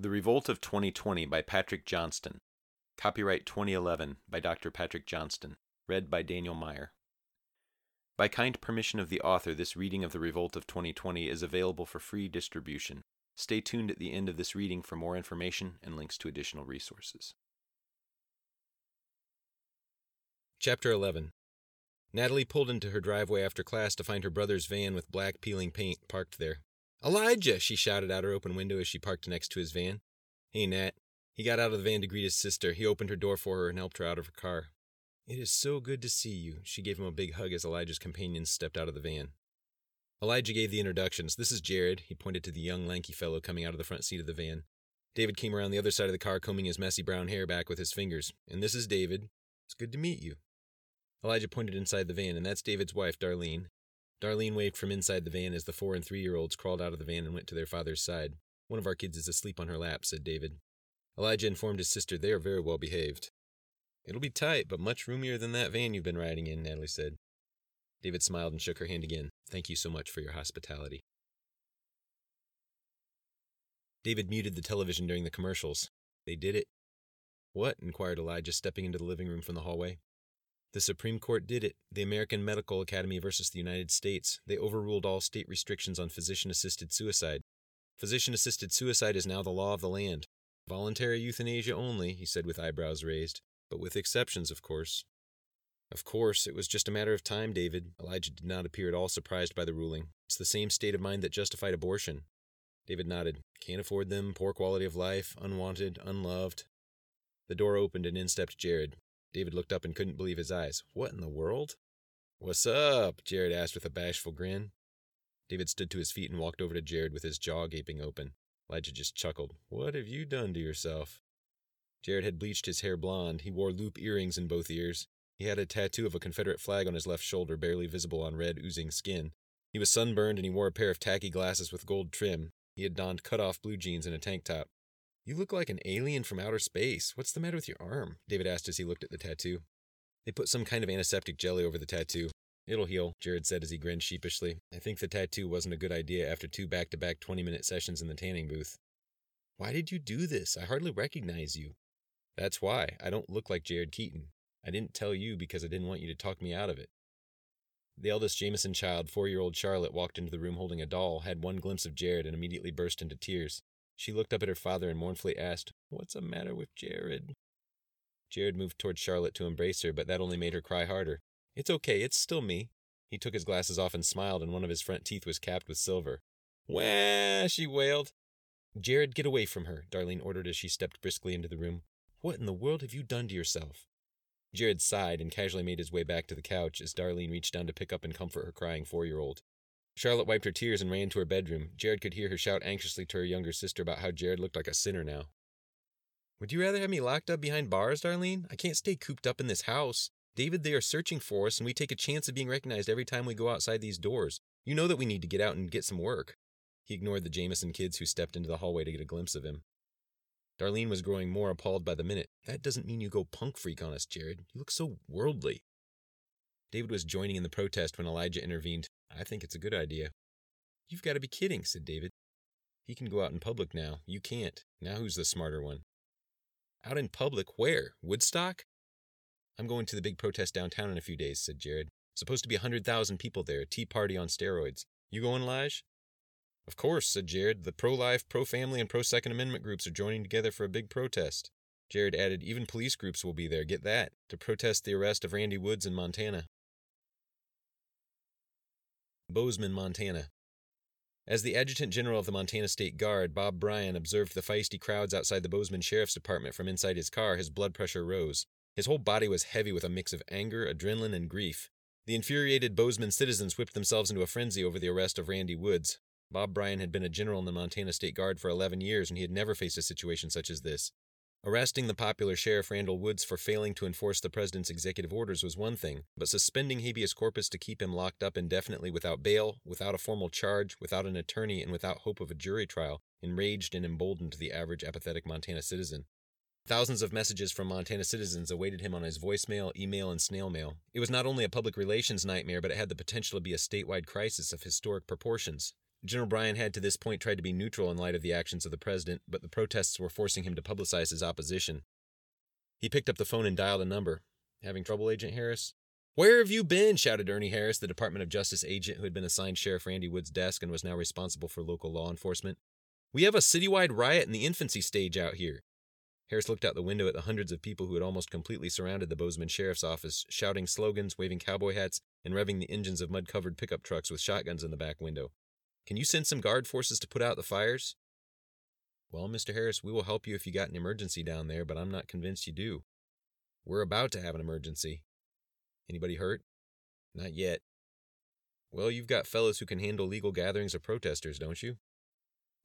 The Revolt of 2020 by Patrick Johnston. Copyright 2011 by Dr. Patrick Johnston. Read by Daniel Meyer. By kind permission of the author, this reading of The Revolt of 2020 is available for free distribution. Stay tuned at the end of this reading for more information and links to additional resources. Chapter 11 Natalie pulled into her driveway after class to find her brother's van with black peeling paint parked there. Elijah! she shouted out her open window as she parked next to his van. Hey, Nat. He got out of the van to greet his sister. He opened her door for her and helped her out of her car. It is so good to see you. She gave him a big hug as Elijah's companions stepped out of the van. Elijah gave the introductions. This is Jared. He pointed to the young, lanky fellow coming out of the front seat of the van. David came around the other side of the car, combing his messy brown hair back with his fingers. And this is David. It's good to meet you. Elijah pointed inside the van, and that's David's wife, Darlene. Darlene waved from inside the van as the four and three year olds crawled out of the van and went to their father's side. One of our kids is asleep on her lap, said David. Elijah informed his sister they are very well behaved. It'll be tight, but much roomier than that van you've been riding in, Natalie said. David smiled and shook her hand again. Thank you so much for your hospitality. David muted the television during the commercials. They did it. What? inquired Elijah, stepping into the living room from the hallway. The Supreme Court did it. The American Medical Academy versus the United States. They overruled all state restrictions on physician assisted suicide. Physician assisted suicide is now the law of the land. Voluntary euthanasia only, he said with eyebrows raised, but with exceptions, of course. Of course, it was just a matter of time, David. Elijah did not appear at all surprised by the ruling. It's the same state of mind that justified abortion. David nodded. Can't afford them, poor quality of life, unwanted, unloved. The door opened and in stepped Jared. David looked up and couldn't believe his eyes. What in the world? What's up? Jared asked with a bashful grin. David stood to his feet and walked over to Jared with his jaw gaping open. Elijah just chuckled. What have you done to yourself? Jared had bleached his hair blond. He wore loop earrings in both ears. He had a tattoo of a Confederate flag on his left shoulder, barely visible on red, oozing skin. He was sunburned and he wore a pair of tacky glasses with gold trim. He had donned cut off blue jeans and a tank top. You look like an alien from outer space. What's the matter with your arm? David asked as he looked at the tattoo. They put some kind of antiseptic jelly over the tattoo. It'll heal, Jared said as he grinned sheepishly. I think the tattoo wasn't a good idea after two back to back 20 minute sessions in the tanning booth. Why did you do this? I hardly recognize you. That's why. I don't look like Jared Keaton. I didn't tell you because I didn't want you to talk me out of it. The eldest Jameson child, four year old Charlotte, walked into the room holding a doll, had one glimpse of Jared, and immediately burst into tears. She looked up at her father and mournfully asked, What's the matter with Jared? Jared moved toward Charlotte to embrace her, but that only made her cry harder. It's okay, it's still me. He took his glasses off and smiled, and one of his front teeth was capped with silver. Wah! she wailed. Jared, get away from her, Darlene ordered as she stepped briskly into the room. What in the world have you done to yourself? Jared sighed and casually made his way back to the couch as Darlene reached down to pick up and comfort her crying four year old. Charlotte wiped her tears and ran to her bedroom. Jared could hear her shout anxiously to her younger sister about how Jared looked like a sinner now. Would you rather have me locked up behind bars, Darlene? I can't stay cooped up in this house. David, they are searching for us, and we take a chance of being recognized every time we go outside these doors. You know that we need to get out and get some work. He ignored the Jameson kids who stepped into the hallway to get a glimpse of him. Darlene was growing more appalled by the minute. That doesn't mean you go punk freak on us, Jared. You look so worldly. David was joining in the protest when Elijah intervened. I think it's a good idea. You've got to be kidding, said David. He can go out in public now. You can't. Now who's the smarter one? Out in public? Where? Woodstock? I'm going to the big protest downtown in a few days, said Jared. Supposed to be a 100,000 people there, tea party on steroids. You going, Lige? Of course, said Jared. The pro life, pro family, and pro Second Amendment groups are joining together for a big protest. Jared added, even police groups will be there, get that, to protest the arrest of Randy Woods in Montana. Bozeman, Montana. As the Adjutant General of the Montana State Guard, Bob Bryan, observed the feisty crowds outside the Bozeman Sheriff's Department from inside his car, his blood pressure rose. His whole body was heavy with a mix of anger, adrenaline, and grief. The infuriated Bozeman citizens whipped themselves into a frenzy over the arrest of Randy Woods. Bob Bryan had been a general in the Montana State Guard for 11 years, and he had never faced a situation such as this. Arresting the popular Sheriff Randall Woods for failing to enforce the president's executive orders was one thing, but suspending habeas corpus to keep him locked up indefinitely without bail, without a formal charge, without an attorney, and without hope of a jury trial enraged and emboldened the average apathetic Montana citizen. Thousands of messages from Montana citizens awaited him on his voicemail, email, and snail mail. It was not only a public relations nightmare, but it had the potential to be a statewide crisis of historic proportions. General Bryan had to this point tried to be neutral in light of the actions of the president, but the protests were forcing him to publicize his opposition. He picked up the phone and dialed a number. Having trouble, Agent Harris? Where have you been? shouted Ernie Harris, the Department of Justice agent who had been assigned Sheriff Randy Wood's desk and was now responsible for local law enforcement. We have a citywide riot in the infancy stage out here. Harris looked out the window at the hundreds of people who had almost completely surrounded the Bozeman Sheriff's Office, shouting slogans, waving cowboy hats, and revving the engines of mud covered pickup trucks with shotguns in the back window. Can you send some guard forces to put out the fires? Well, Mr. Harris, we will help you if you got an emergency down there, but I'm not convinced you do. We're about to have an emergency. Anybody hurt? Not yet. Well, you've got fellows who can handle legal gatherings of protesters, don't you?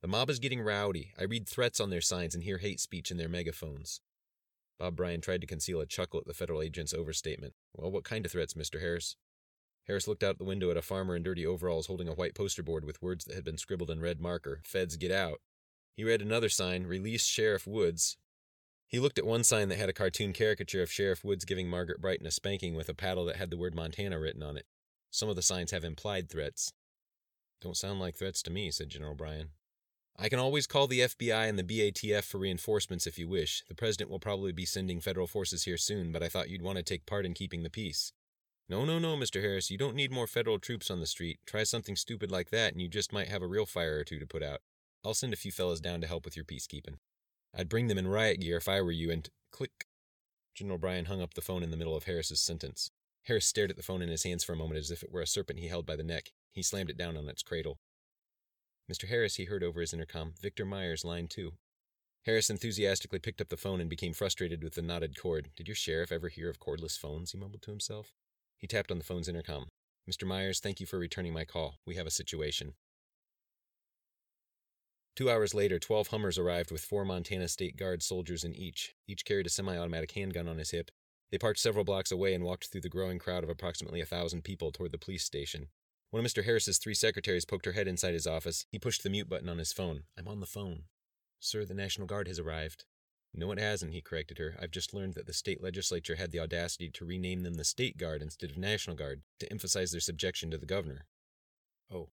The mob is getting rowdy. I read threats on their signs and hear hate speech in their megaphones. Bob Bryan tried to conceal a chuckle at the federal agent's overstatement. Well, what kind of threats, Mr. Harris? Harris looked out the window at a farmer in dirty overalls holding a white poster board with words that had been scribbled in red marker Feds get out. He read another sign, Release Sheriff Woods. He looked at one sign that had a cartoon caricature of Sheriff Woods giving Margaret Brighton a spanking with a paddle that had the word Montana written on it. Some of the signs have implied threats. Don't sound like threats to me, said General Bryan. I can always call the FBI and the BATF for reinforcements if you wish. The President will probably be sending federal forces here soon, but I thought you'd want to take part in keeping the peace. No, no, no, Mr. Harris, you don't need more federal troops on the street. Try something stupid like that, and you just might have a real fire or two to put out. I'll send a few fellows down to help with your peacekeeping. I'd bring them in riot gear if I were you, and click. General Bryan hung up the phone in the middle of Harris's sentence. Harris stared at the phone in his hands for a moment as if it were a serpent he held by the neck. He slammed it down on its cradle. Mr. Harris, he heard over his intercom. Victor Myers, line two. Harris enthusiastically picked up the phone and became frustrated with the knotted cord. Did your sheriff ever hear of cordless phones? he mumbled to himself. He tapped on the phone's intercom. Mr. Myers, thank you for returning my call. We have a situation. Two hours later, 12 Hummers arrived with four Montana State Guard soldiers in each. Each carried a semi automatic handgun on his hip. They parked several blocks away and walked through the growing crowd of approximately a thousand people toward the police station. One of Mr. Harris's three secretaries poked her head inside his office. He pushed the mute button on his phone. I'm on the phone. Sir, the National Guard has arrived. No, it hasn't, he corrected her. I've just learned that the state legislature had the audacity to rename them the State Guard instead of National Guard to emphasize their subjection to the governor. Oh.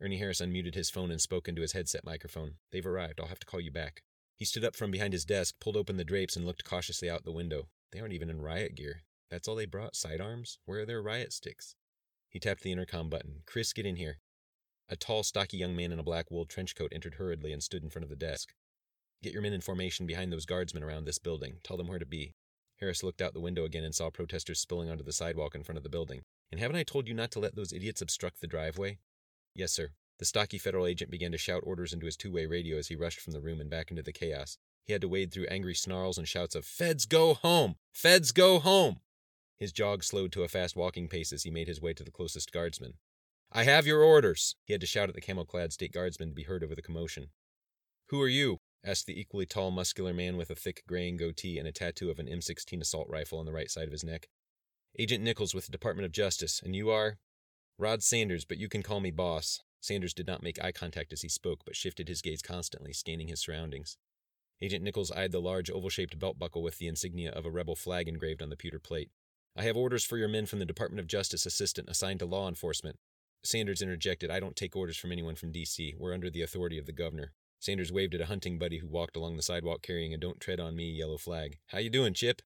Ernie Harris unmuted his phone and spoke into his headset microphone. They've arrived. I'll have to call you back. He stood up from behind his desk, pulled open the drapes, and looked cautiously out the window. They aren't even in riot gear. That's all they brought? Sidearms? Where are their riot sticks? He tapped the intercom button. Chris, get in here. A tall, stocky young man in a black wool trench coat entered hurriedly and stood in front of the desk. Get your men in formation behind those guardsmen around this building. Tell them where to be. Harris looked out the window again and saw protesters spilling onto the sidewalk in front of the building. And haven't I told you not to let those idiots obstruct the driveway? Yes, sir. The stocky federal agent began to shout orders into his two way radio as he rushed from the room and back into the chaos. He had to wade through angry snarls and shouts of, Feds go home! Feds go home! His jog slowed to a fast walking pace as he made his way to the closest guardsman. I have your orders! He had to shout at the camel clad state guardsman to be heard over the commotion. Who are you? Asked the equally tall, muscular man with a thick graying goatee and a tattoo of an M16 assault rifle on the right side of his neck. Agent Nichols with the Department of Justice, and you are? Rod Sanders, but you can call me boss. Sanders did not make eye contact as he spoke, but shifted his gaze constantly, scanning his surroundings. Agent Nichols eyed the large oval shaped belt buckle with the insignia of a rebel flag engraved on the pewter plate. I have orders for your men from the Department of Justice assistant assigned to law enforcement. Sanders interjected, I don't take orders from anyone from D.C. We're under the authority of the governor. Sanders waved at a hunting buddy who walked along the sidewalk carrying a Don't Tread on Me yellow flag. How you doing, Chip?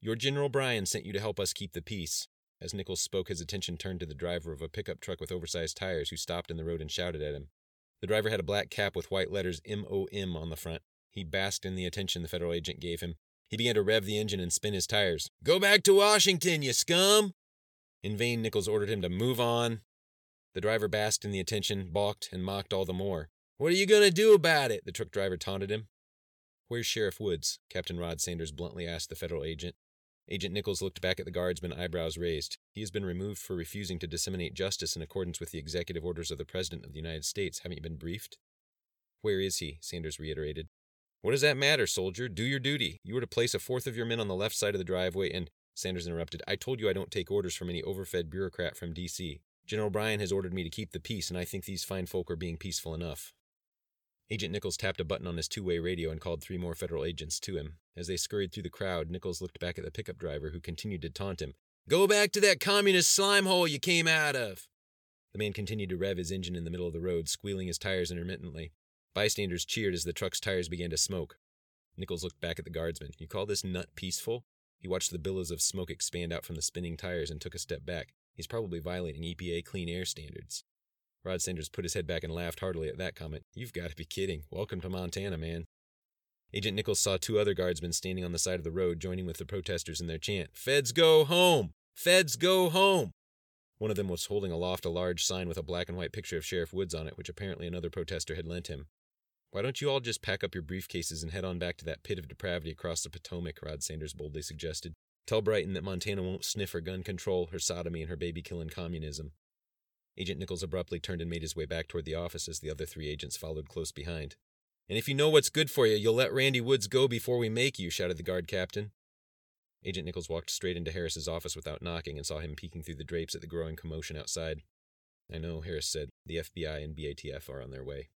Your General Bryan sent you to help us keep the peace. As Nichols spoke, his attention turned to the driver of a pickup truck with oversized tires who stopped in the road and shouted at him. The driver had a black cap with white letters M-O-M on the front. He basked in the attention the federal agent gave him. He began to rev the engine and spin his tires. Go back to Washington, you scum! In vain, Nichols ordered him to move on. The driver basked in the attention, balked, and mocked all the more. What are you going to do about it? The truck driver taunted him. Where's Sheriff Woods? Captain Rod Sanders bluntly asked the federal agent. Agent Nichols looked back at the guardsman, eyebrows raised. He has been removed for refusing to disseminate justice in accordance with the executive orders of the President of the United States. Haven't you been briefed? Where is he? Sanders reiterated. What does that matter, soldier? Do your duty. You were to place a fourth of your men on the left side of the driveway, and Sanders interrupted. I told you I don't take orders from any overfed bureaucrat from D.C. General Bryan has ordered me to keep the peace, and I think these fine folk are being peaceful enough. Agent Nichols tapped a button on his two way radio and called three more federal agents to him. As they scurried through the crowd, Nichols looked back at the pickup driver, who continued to taunt him. Go back to that communist slime hole you came out of! The man continued to rev his engine in the middle of the road, squealing his tires intermittently. Bystanders cheered as the truck's tires began to smoke. Nichols looked back at the guardsman. You call this nut peaceful? He watched the billows of smoke expand out from the spinning tires and took a step back. He's probably violating EPA clean air standards. Rod Sanders put his head back and laughed heartily at that comment. You've got to be kidding. Welcome to Montana, man. Agent Nichols saw two other guardsmen standing on the side of the road, joining with the protesters in their chant Feds go home! Feds go home! One of them was holding aloft a large sign with a black and white picture of Sheriff Woods on it, which apparently another protester had lent him. Why don't you all just pack up your briefcases and head on back to that pit of depravity across the Potomac? Rod Sanders boldly suggested. Tell Brighton that Montana won't sniff her gun control, her sodomy, and her baby killing communism. Agent Nichols abruptly turned and made his way back toward the office as the other three agents followed close behind. And if you know what's good for you, you'll let Randy Woods go before we make you, shouted the guard captain. Agent Nichols walked straight into Harris's office without knocking and saw him peeking through the drapes at the growing commotion outside. I know, Harris said. The FBI and BATF are on their way.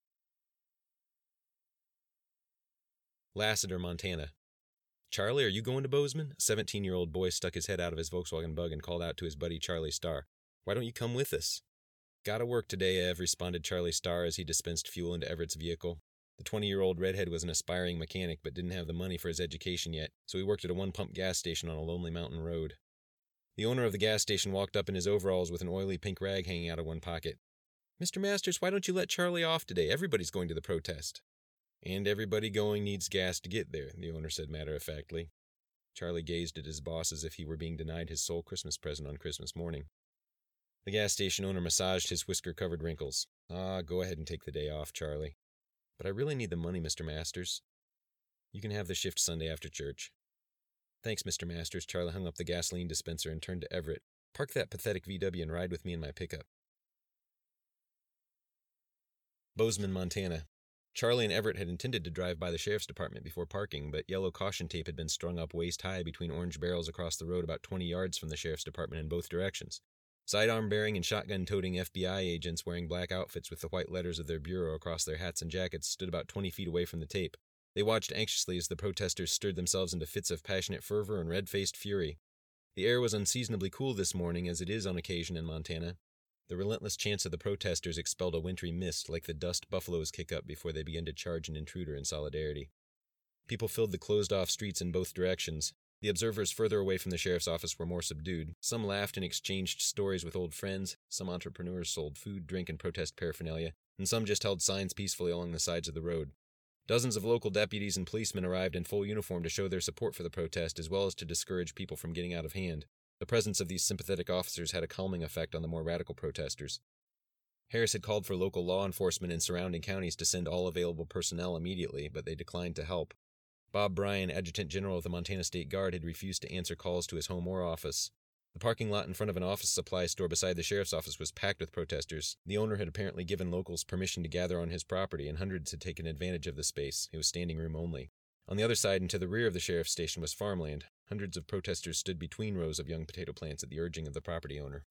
Lassiter, Montana. Charlie, are you going to Bozeman? A 17 year old boy stuck his head out of his Volkswagen bug and called out to his buddy Charlie Starr. Why don't you come with us? Gotta work today, Ev, responded Charlie Starr as he dispensed fuel into Everett's vehicle. The 20 year old redhead was an aspiring mechanic but didn't have the money for his education yet, so he worked at a one pump gas station on a lonely mountain road. The owner of the gas station walked up in his overalls with an oily pink rag hanging out of one pocket. Mr. Masters, why don't you let Charlie off today? Everybody's going to the protest. And everybody going needs gas to get there, the owner said matter of factly. Charlie gazed at his boss as if he were being denied his sole Christmas present on Christmas morning. The gas station owner massaged his whisker covered wrinkles. Ah, go ahead and take the day off, Charlie. But I really need the money, Mr. Masters. You can have the shift Sunday after church. Thanks, Mr. Masters. Charlie hung up the gasoline dispenser and turned to Everett. Park that pathetic VW and ride with me in my pickup. Bozeman, Montana. Charlie and Everett had intended to drive by the sheriff's department before parking, but yellow caution tape had been strung up waist high between orange barrels across the road about 20 yards from the sheriff's department in both directions. Sidearm bearing and shotgun toting FBI agents wearing black outfits with the white letters of their bureau across their hats and jackets stood about 20 feet away from the tape. They watched anxiously as the protesters stirred themselves into fits of passionate fervor and red faced fury. The air was unseasonably cool this morning, as it is on occasion in Montana. The relentless chants of the protesters expelled a wintry mist like the dust buffaloes kick up before they begin to charge an intruder in solidarity. People filled the closed off streets in both directions, the observers further away from the sheriff's office were more subdued. Some laughed and exchanged stories with old friends, some entrepreneurs sold food, drink, and protest paraphernalia, and some just held signs peacefully along the sides of the road. Dozens of local deputies and policemen arrived in full uniform to show their support for the protest as well as to discourage people from getting out of hand. The presence of these sympathetic officers had a calming effect on the more radical protesters. Harris had called for local law enforcement in surrounding counties to send all available personnel immediately, but they declined to help. Bob Bryan, Adjutant General of the Montana State Guard, had refused to answer calls to his home or office. The parking lot in front of an office supply store beside the sheriff's office was packed with protesters. The owner had apparently given locals permission to gather on his property, and hundreds had taken advantage of the space. It was standing room only. On the other side and to the rear of the sheriff's station was farmland. Hundreds of protesters stood between rows of young potato plants at the urging of the property owner.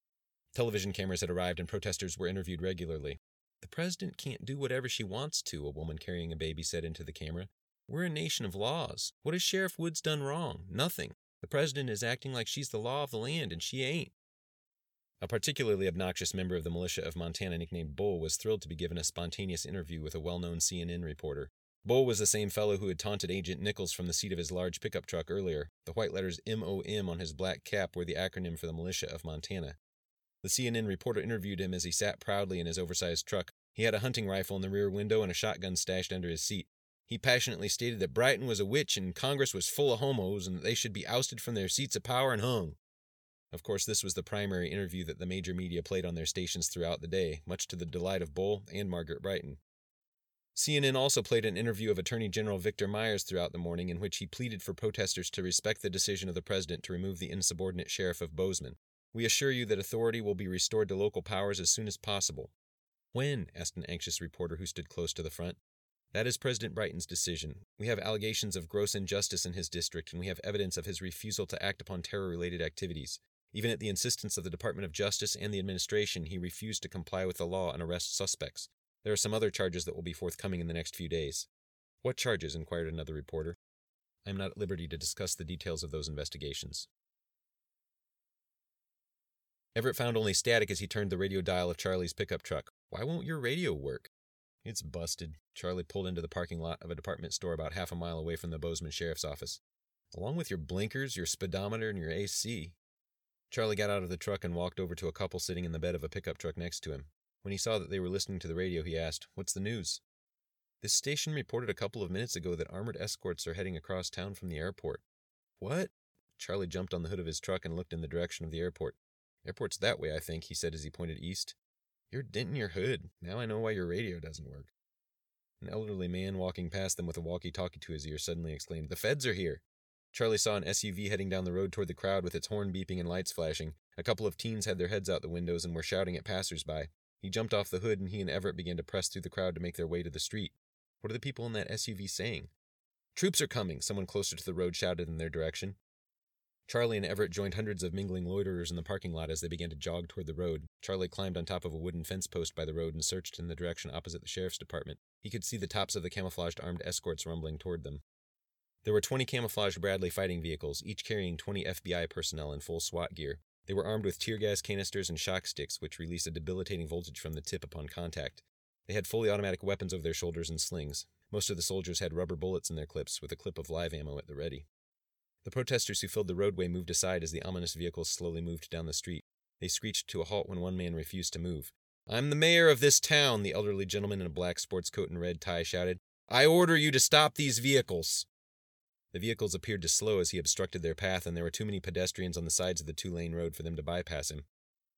Television cameras had arrived and protesters were interviewed regularly. The president can't do whatever she wants to, a woman carrying a baby said into the camera. We're a nation of laws. What has Sheriff Woods done wrong? Nothing. The president is acting like she's the law of the land, and she ain't. A particularly obnoxious member of the militia of Montana, nicknamed Bull, was thrilled to be given a spontaneous interview with a well known CNN reporter. Bull was the same fellow who had taunted Agent Nichols from the seat of his large pickup truck earlier. The white letters MOM on his black cap were the acronym for the militia of Montana. The CNN reporter interviewed him as he sat proudly in his oversized truck. He had a hunting rifle in the rear window and a shotgun stashed under his seat. He passionately stated that Brighton was a witch and Congress was full of homos and that they should be ousted from their seats of power and hung. Of course, this was the primary interview that the major media played on their stations throughout the day, much to the delight of Bull and Margaret Brighton. CNN also played an interview of Attorney General Victor Myers throughout the morning in which he pleaded for protesters to respect the decision of the president to remove the insubordinate sheriff of Bozeman. We assure you that authority will be restored to local powers as soon as possible. When? asked an anxious reporter who stood close to the front. That is President Brighton's decision. We have allegations of gross injustice in his district, and we have evidence of his refusal to act upon terror related activities. Even at the insistence of the Department of Justice and the administration, he refused to comply with the law and arrest suspects. There are some other charges that will be forthcoming in the next few days. What charges? inquired another reporter. I am not at liberty to discuss the details of those investigations. Everett found only static as he turned the radio dial of Charlie's pickup truck. Why won't your radio work? It's busted. Charlie pulled into the parking lot of a department store about half a mile away from the Bozeman Sheriff's Office. Along with your blinkers, your speedometer, and your AC. Charlie got out of the truck and walked over to a couple sitting in the bed of a pickup truck next to him. When he saw that they were listening to the radio, he asked, What's the news? This station reported a couple of minutes ago that armored escorts are heading across town from the airport. What? Charlie jumped on the hood of his truck and looked in the direction of the airport. Airport's that way, I think, he said as he pointed east. You're denting your hood. Now I know why your radio doesn't work. An elderly man walking past them with a walkie talkie to his ear suddenly exclaimed, The feds are here! Charlie saw an SUV heading down the road toward the crowd with its horn beeping and lights flashing. A couple of teens had their heads out the windows and were shouting at passersby. He jumped off the hood and he and Everett began to press through the crowd to make their way to the street. What are the people in that SUV saying? Troops are coming, someone closer to the road shouted in their direction. Charlie and Everett joined hundreds of mingling loiterers in the parking lot as they began to jog toward the road. Charlie climbed on top of a wooden fence post by the road and searched in the direction opposite the sheriff's department. He could see the tops of the camouflaged armed escorts rumbling toward them. There were 20 camouflaged Bradley fighting vehicles, each carrying 20 FBI personnel in full SWAT gear. They were armed with tear gas canisters and shock sticks, which released a debilitating voltage from the tip upon contact. They had fully automatic weapons over their shoulders and slings. Most of the soldiers had rubber bullets in their clips, with a clip of live ammo at the ready. The protesters who filled the roadway moved aside as the ominous vehicles slowly moved down the street. They screeched to a halt when one man refused to move. I'm the mayor of this town, the elderly gentleman in a black sports coat and red tie shouted. I order you to stop these vehicles. The vehicles appeared to slow as he obstructed their path, and there were too many pedestrians on the sides of the two lane road for them to bypass him.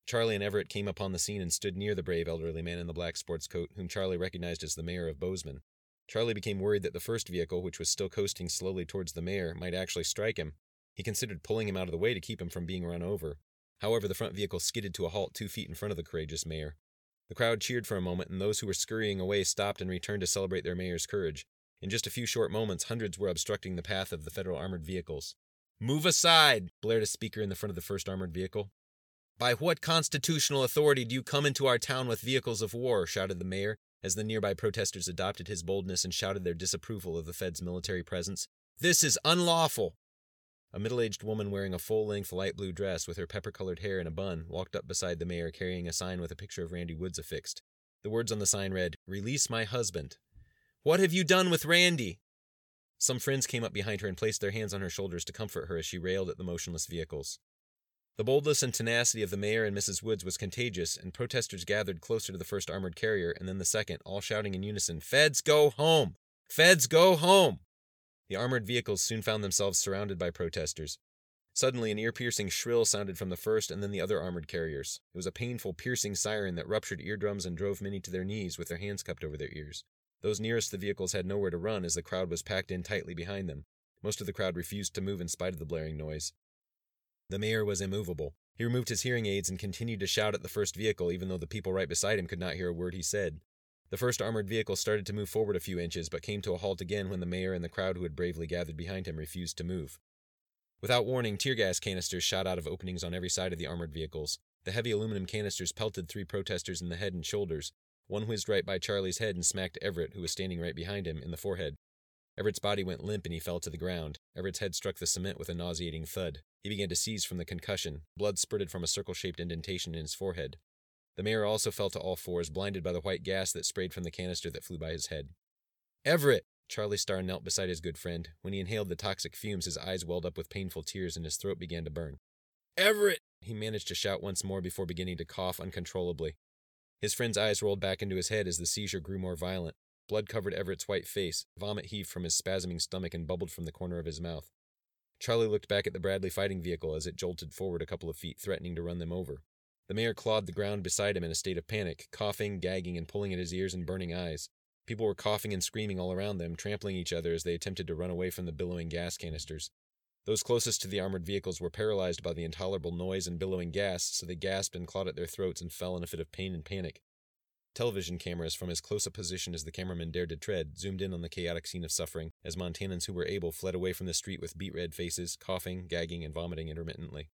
Charlie and Everett came upon the scene and stood near the brave elderly man in the black sports coat, whom Charlie recognized as the mayor of Bozeman. Charlie became worried that the first vehicle, which was still coasting slowly towards the mayor, might actually strike him. He considered pulling him out of the way to keep him from being run over. However, the front vehicle skidded to a halt two feet in front of the courageous mayor. The crowd cheered for a moment, and those who were scurrying away stopped and returned to celebrate their mayor's courage. In just a few short moments, hundreds were obstructing the path of the federal armored vehicles. Move aside, blared a speaker in the front of the first armored vehicle. By what constitutional authority do you come into our town with vehicles of war? shouted the mayor, as the nearby protesters adopted his boldness and shouted their disapproval of the Fed's military presence. This is unlawful! A middle aged woman wearing a full length light blue dress with her pepper colored hair in a bun walked up beside the mayor carrying a sign with a picture of Randy Woods affixed. The words on the sign read, Release my husband. What have you done with Randy? Some friends came up behind her and placed their hands on her shoulders to comfort her as she railed at the motionless vehicles. The boldness and tenacity of the mayor and Mrs. Woods was contagious, and protesters gathered closer to the first armored carrier and then the second, all shouting in unison, Feds go home! Feds go home! The armored vehicles soon found themselves surrounded by protesters. Suddenly, an ear piercing shrill sounded from the first and then the other armored carriers. It was a painful, piercing siren that ruptured eardrums and drove many to their knees with their hands cupped over their ears. Those nearest the vehicles had nowhere to run as the crowd was packed in tightly behind them. Most of the crowd refused to move in spite of the blaring noise. The mayor was immovable. He removed his hearing aids and continued to shout at the first vehicle, even though the people right beside him could not hear a word he said. The first armored vehicle started to move forward a few inches, but came to a halt again when the mayor and the crowd who had bravely gathered behind him refused to move. Without warning, tear gas canisters shot out of openings on every side of the armored vehicles. The heavy aluminum canisters pelted three protesters in the head and shoulders. One whizzed right by Charlie's head and smacked Everett, who was standing right behind him, in the forehead. Everett's body went limp and he fell to the ground. Everett's head struck the cement with a nauseating thud. He began to seize from the concussion. Blood spurted from a circle shaped indentation in his forehead. The mayor also fell to all fours, blinded by the white gas that sprayed from the canister that flew by his head. Everett! Charlie Starr knelt beside his good friend. When he inhaled the toxic fumes, his eyes welled up with painful tears and his throat began to burn. Everett! He managed to shout once more before beginning to cough uncontrollably. His friend's eyes rolled back into his head as the seizure grew more violent. Blood covered Everett's white face. Vomit heaved from his spasming stomach and bubbled from the corner of his mouth. Charlie looked back at the Bradley fighting vehicle as it jolted forward a couple of feet, threatening to run them over. The mayor clawed the ground beside him in a state of panic, coughing, gagging, and pulling at his ears and burning eyes. People were coughing and screaming all around them, trampling each other as they attempted to run away from the billowing gas canisters. Those closest to the armored vehicles were paralyzed by the intolerable noise and billowing gas, so they gasped and clawed at their throats and fell in a fit of pain and panic. Television cameras from as close a position as the cameraman dared to tread zoomed in on the chaotic scene of suffering as Montanans who were able fled away from the street with beet red faces, coughing, gagging, and vomiting intermittently.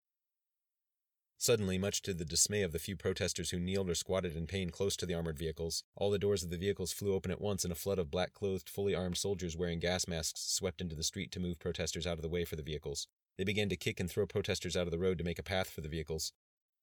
Suddenly, much to the dismay of the few protesters who kneeled or squatted in pain close to the armored vehicles, all the doors of the vehicles flew open at once and a flood of black clothed, fully armed soldiers wearing gas masks swept into the street to move protesters out of the way for the vehicles. They began to kick and throw protesters out of the road to make a path for the vehicles.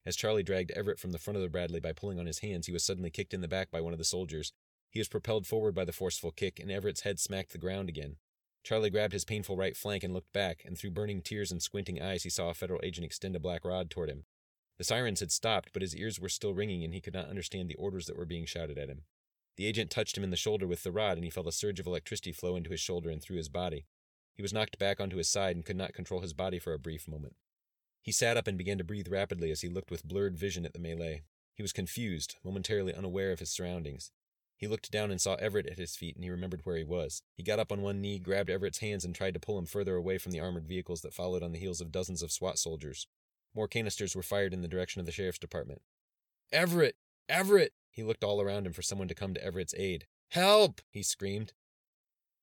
As Charlie dragged Everett from the front of the Bradley by pulling on his hands, he was suddenly kicked in the back by one of the soldiers. He was propelled forward by the forceful kick, and Everett's head smacked the ground again. Charlie grabbed his painful right flank and looked back, and through burning tears and squinting eyes, he saw a federal agent extend a black rod toward him. The sirens had stopped, but his ears were still ringing, and he could not understand the orders that were being shouted at him. The agent touched him in the shoulder with the rod, and he felt a surge of electricity flow into his shoulder and through his body. He was knocked back onto his side and could not control his body for a brief moment. He sat up and began to breathe rapidly as he looked with blurred vision at the melee. He was confused, momentarily unaware of his surroundings. He looked down and saw Everett at his feet, and he remembered where he was. He got up on one knee, grabbed Everett's hands, and tried to pull him further away from the armored vehicles that followed on the heels of dozens of SWAT soldiers. More canisters were fired in the direction of the sheriff's department. Everett! Everett! He looked all around him for someone to come to Everett's aid. Help! he screamed.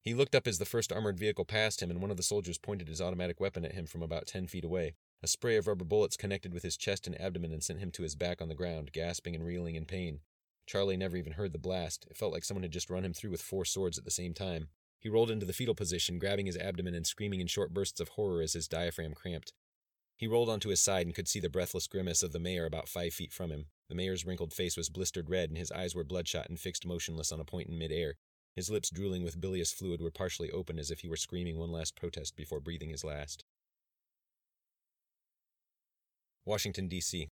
He looked up as the first armored vehicle passed him, and one of the soldiers pointed his automatic weapon at him from about ten feet away. A spray of rubber bullets connected with his chest and abdomen and sent him to his back on the ground, gasping and reeling in pain. Charlie never even heard the blast. It felt like someone had just run him through with four swords at the same time. He rolled into the fetal position, grabbing his abdomen and screaming in short bursts of horror as his diaphragm cramped. He rolled onto his side and could see the breathless grimace of the mayor about five feet from him. The mayor's wrinkled face was blistered red, and his eyes were bloodshot and fixed motionless on a point in midair. His lips, drooling with bilious fluid, were partially open as if he were screaming one last protest before breathing his last. Washington, D.C.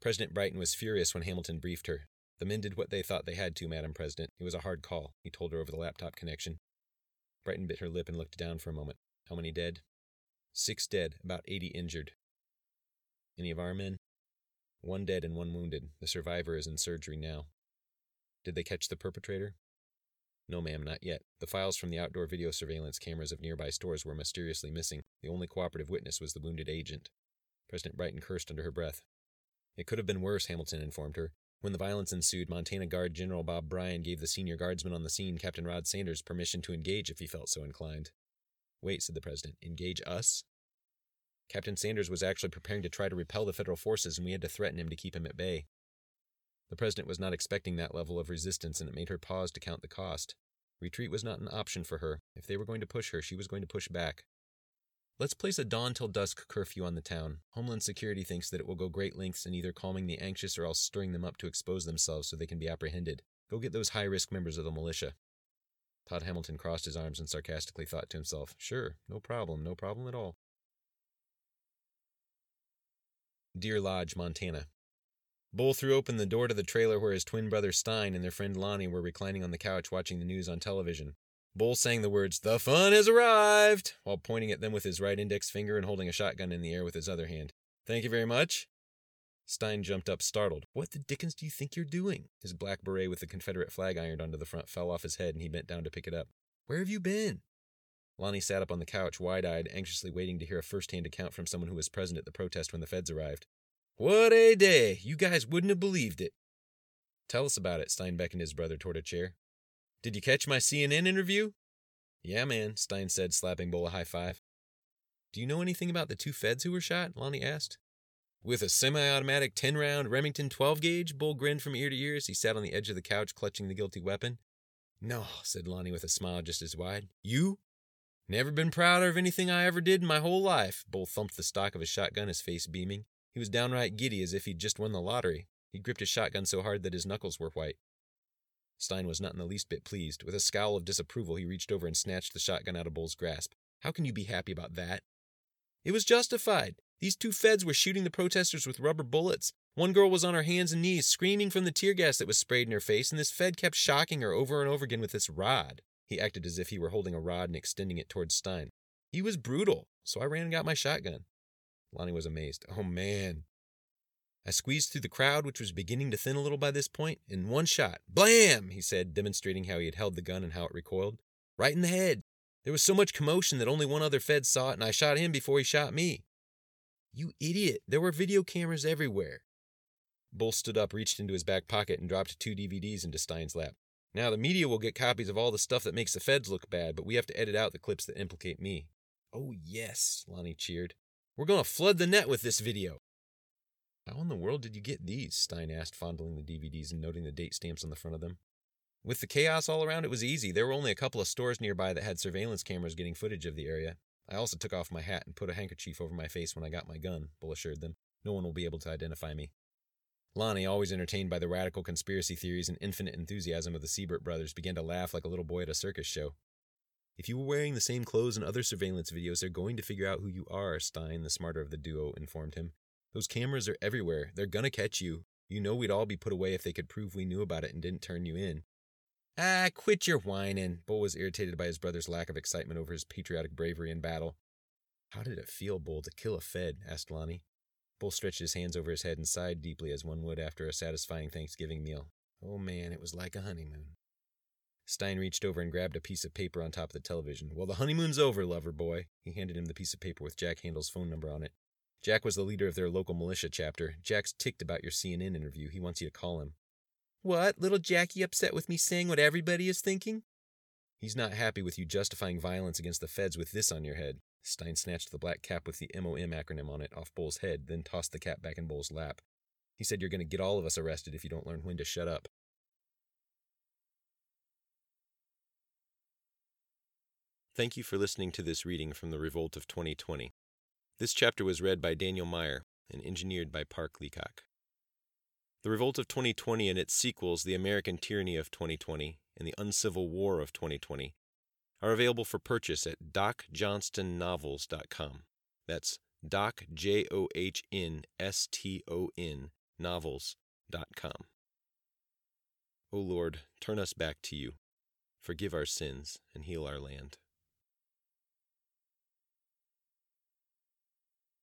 President Brighton was furious when Hamilton briefed her. The men did what they thought they had to, Madam President. It was a hard call, he told her over the laptop connection. Brighton bit her lip and looked down for a moment. How many dead? Six dead, about 80 injured. Any of our men? One dead and one wounded. The survivor is in surgery now. Did they catch the perpetrator? No, ma'am, not yet. The files from the outdoor video surveillance cameras of nearby stores were mysteriously missing. The only cooperative witness was the wounded agent. President Brighton cursed under her breath. It could have been worse, Hamilton informed her. When the violence ensued, Montana Guard General Bob Bryan gave the senior guardsman on the scene, Captain Rod Sanders, permission to engage if he felt so inclined. Wait, said the president. Engage us? Captain Sanders was actually preparing to try to repel the federal forces, and we had to threaten him to keep him at bay. The president was not expecting that level of resistance, and it made her pause to count the cost. Retreat was not an option for her. If they were going to push her, she was going to push back. Let's place a dawn till dusk curfew on the town. Homeland Security thinks that it will go great lengths in either calming the anxious or else stirring them up to expose themselves so they can be apprehended. Go get those high risk members of the militia. Todd Hamilton crossed his arms and sarcastically thought to himself, Sure, no problem, no problem at all. Deer Lodge, Montana. Bull threw open the door to the trailer where his twin brother Stein and their friend Lonnie were reclining on the couch watching the news on television. Bull sang the words, The fun has arrived, while pointing at them with his right index finger and holding a shotgun in the air with his other hand. Thank you very much. Stein jumped up, startled. What the dickens do you think you're doing? His black beret with the Confederate flag ironed onto the front fell off his head, and he bent down to pick it up. Where have you been? Lonnie sat up on the couch, wide eyed, anxiously waiting to hear a first hand account from someone who was present at the protest when the feds arrived. What a day! You guys wouldn't have believed it. Tell us about it, Stein beckoned his brother toward a chair. Did you catch my CNN interview? Yeah, man, Stein said, slapping Bull a high five. Do you know anything about the two feds who were shot? Lonnie asked. With a semi automatic 10 round Remington 12 gauge, Bull grinned from ear to ear as he sat on the edge of the couch clutching the guilty weapon. No, said Lonnie with a smile just as wide. You? Never been prouder of anything I ever did in my whole life. Bull thumped the stock of his shotgun, his face beaming. He was downright giddy as if he'd just won the lottery. He gripped his shotgun so hard that his knuckles were white. Stein was not in the least bit pleased. With a scowl of disapproval, he reached over and snatched the shotgun out of Bull's grasp. How can you be happy about that? It was justified. These two feds were shooting the protesters with rubber bullets. One girl was on her hands and knees, screaming from the tear gas that was sprayed in her face, and this fed kept shocking her over and over again with this rod. He acted as if he were holding a rod and extending it towards Stein. He was brutal, so I ran and got my shotgun. Lonnie was amazed. Oh, man. I squeezed through the crowd, which was beginning to thin a little by this point, in one shot. Blam! he said, demonstrating how he had held the gun and how it recoiled. Right in the head. There was so much commotion that only one other Fed saw it, and I shot him before he shot me. You idiot! There were video cameras everywhere. Bull stood up, reached into his back pocket, and dropped two DVDs into Stein's lap. Now, the media will get copies of all the stuff that makes the feds look bad, but we have to edit out the clips that implicate me. Oh, yes, Lonnie cheered. We're going to flood the net with this video. How in the world did you get these? Stein asked, fondling the DVDs and noting the date stamps on the front of them. With the chaos all around, it was easy. There were only a couple of stores nearby that had surveillance cameras getting footage of the area. I also took off my hat and put a handkerchief over my face when I got my gun, Bull assured them. No one will be able to identify me. Lonnie, always entertained by the radical conspiracy theories and infinite enthusiasm of the Siebert brothers, began to laugh like a little boy at a circus show. If you were wearing the same clothes in other surveillance videos, they're going to figure out who you are, Stein, the smarter of the duo, informed him. Those cameras are everywhere. They're gonna catch you. You know we'd all be put away if they could prove we knew about it and didn't turn you in. Ah, quit your whining. Bull was irritated by his brother's lack of excitement over his patriotic bravery in battle. How did it feel, Bull, to kill a Fed? asked Lonnie. Bull stretched his hands over his head and sighed deeply as one would after a satisfying Thanksgiving meal. Oh man, it was like a honeymoon. Stein reached over and grabbed a piece of paper on top of the television. Well, the honeymoon's over, lover boy. He handed him the piece of paper with Jack Handel's phone number on it. Jack was the leader of their local militia chapter. Jack's ticked about your CNN interview. He wants you to call him. What? Little Jackie upset with me saying what everybody is thinking? He's not happy with you justifying violence against the feds with this on your head. Stein snatched the black cap with the MOM acronym on it off Bull's head, then tossed the cap back in Bull's lap. He said, You're going to get all of us arrested if you don't learn when to shut up. Thank you for listening to this reading from The Revolt of 2020. This chapter was read by Daniel Meyer and engineered by Park Leacock. The Revolt of 2020 and its sequels, The American Tyranny of 2020 and The Uncivil War of 2020, are available for purchase at docjohnstonnovels.com. That's Doc, J O H N S T O N, novels.com. O Lord, turn us back to you. Forgive our sins and heal our land.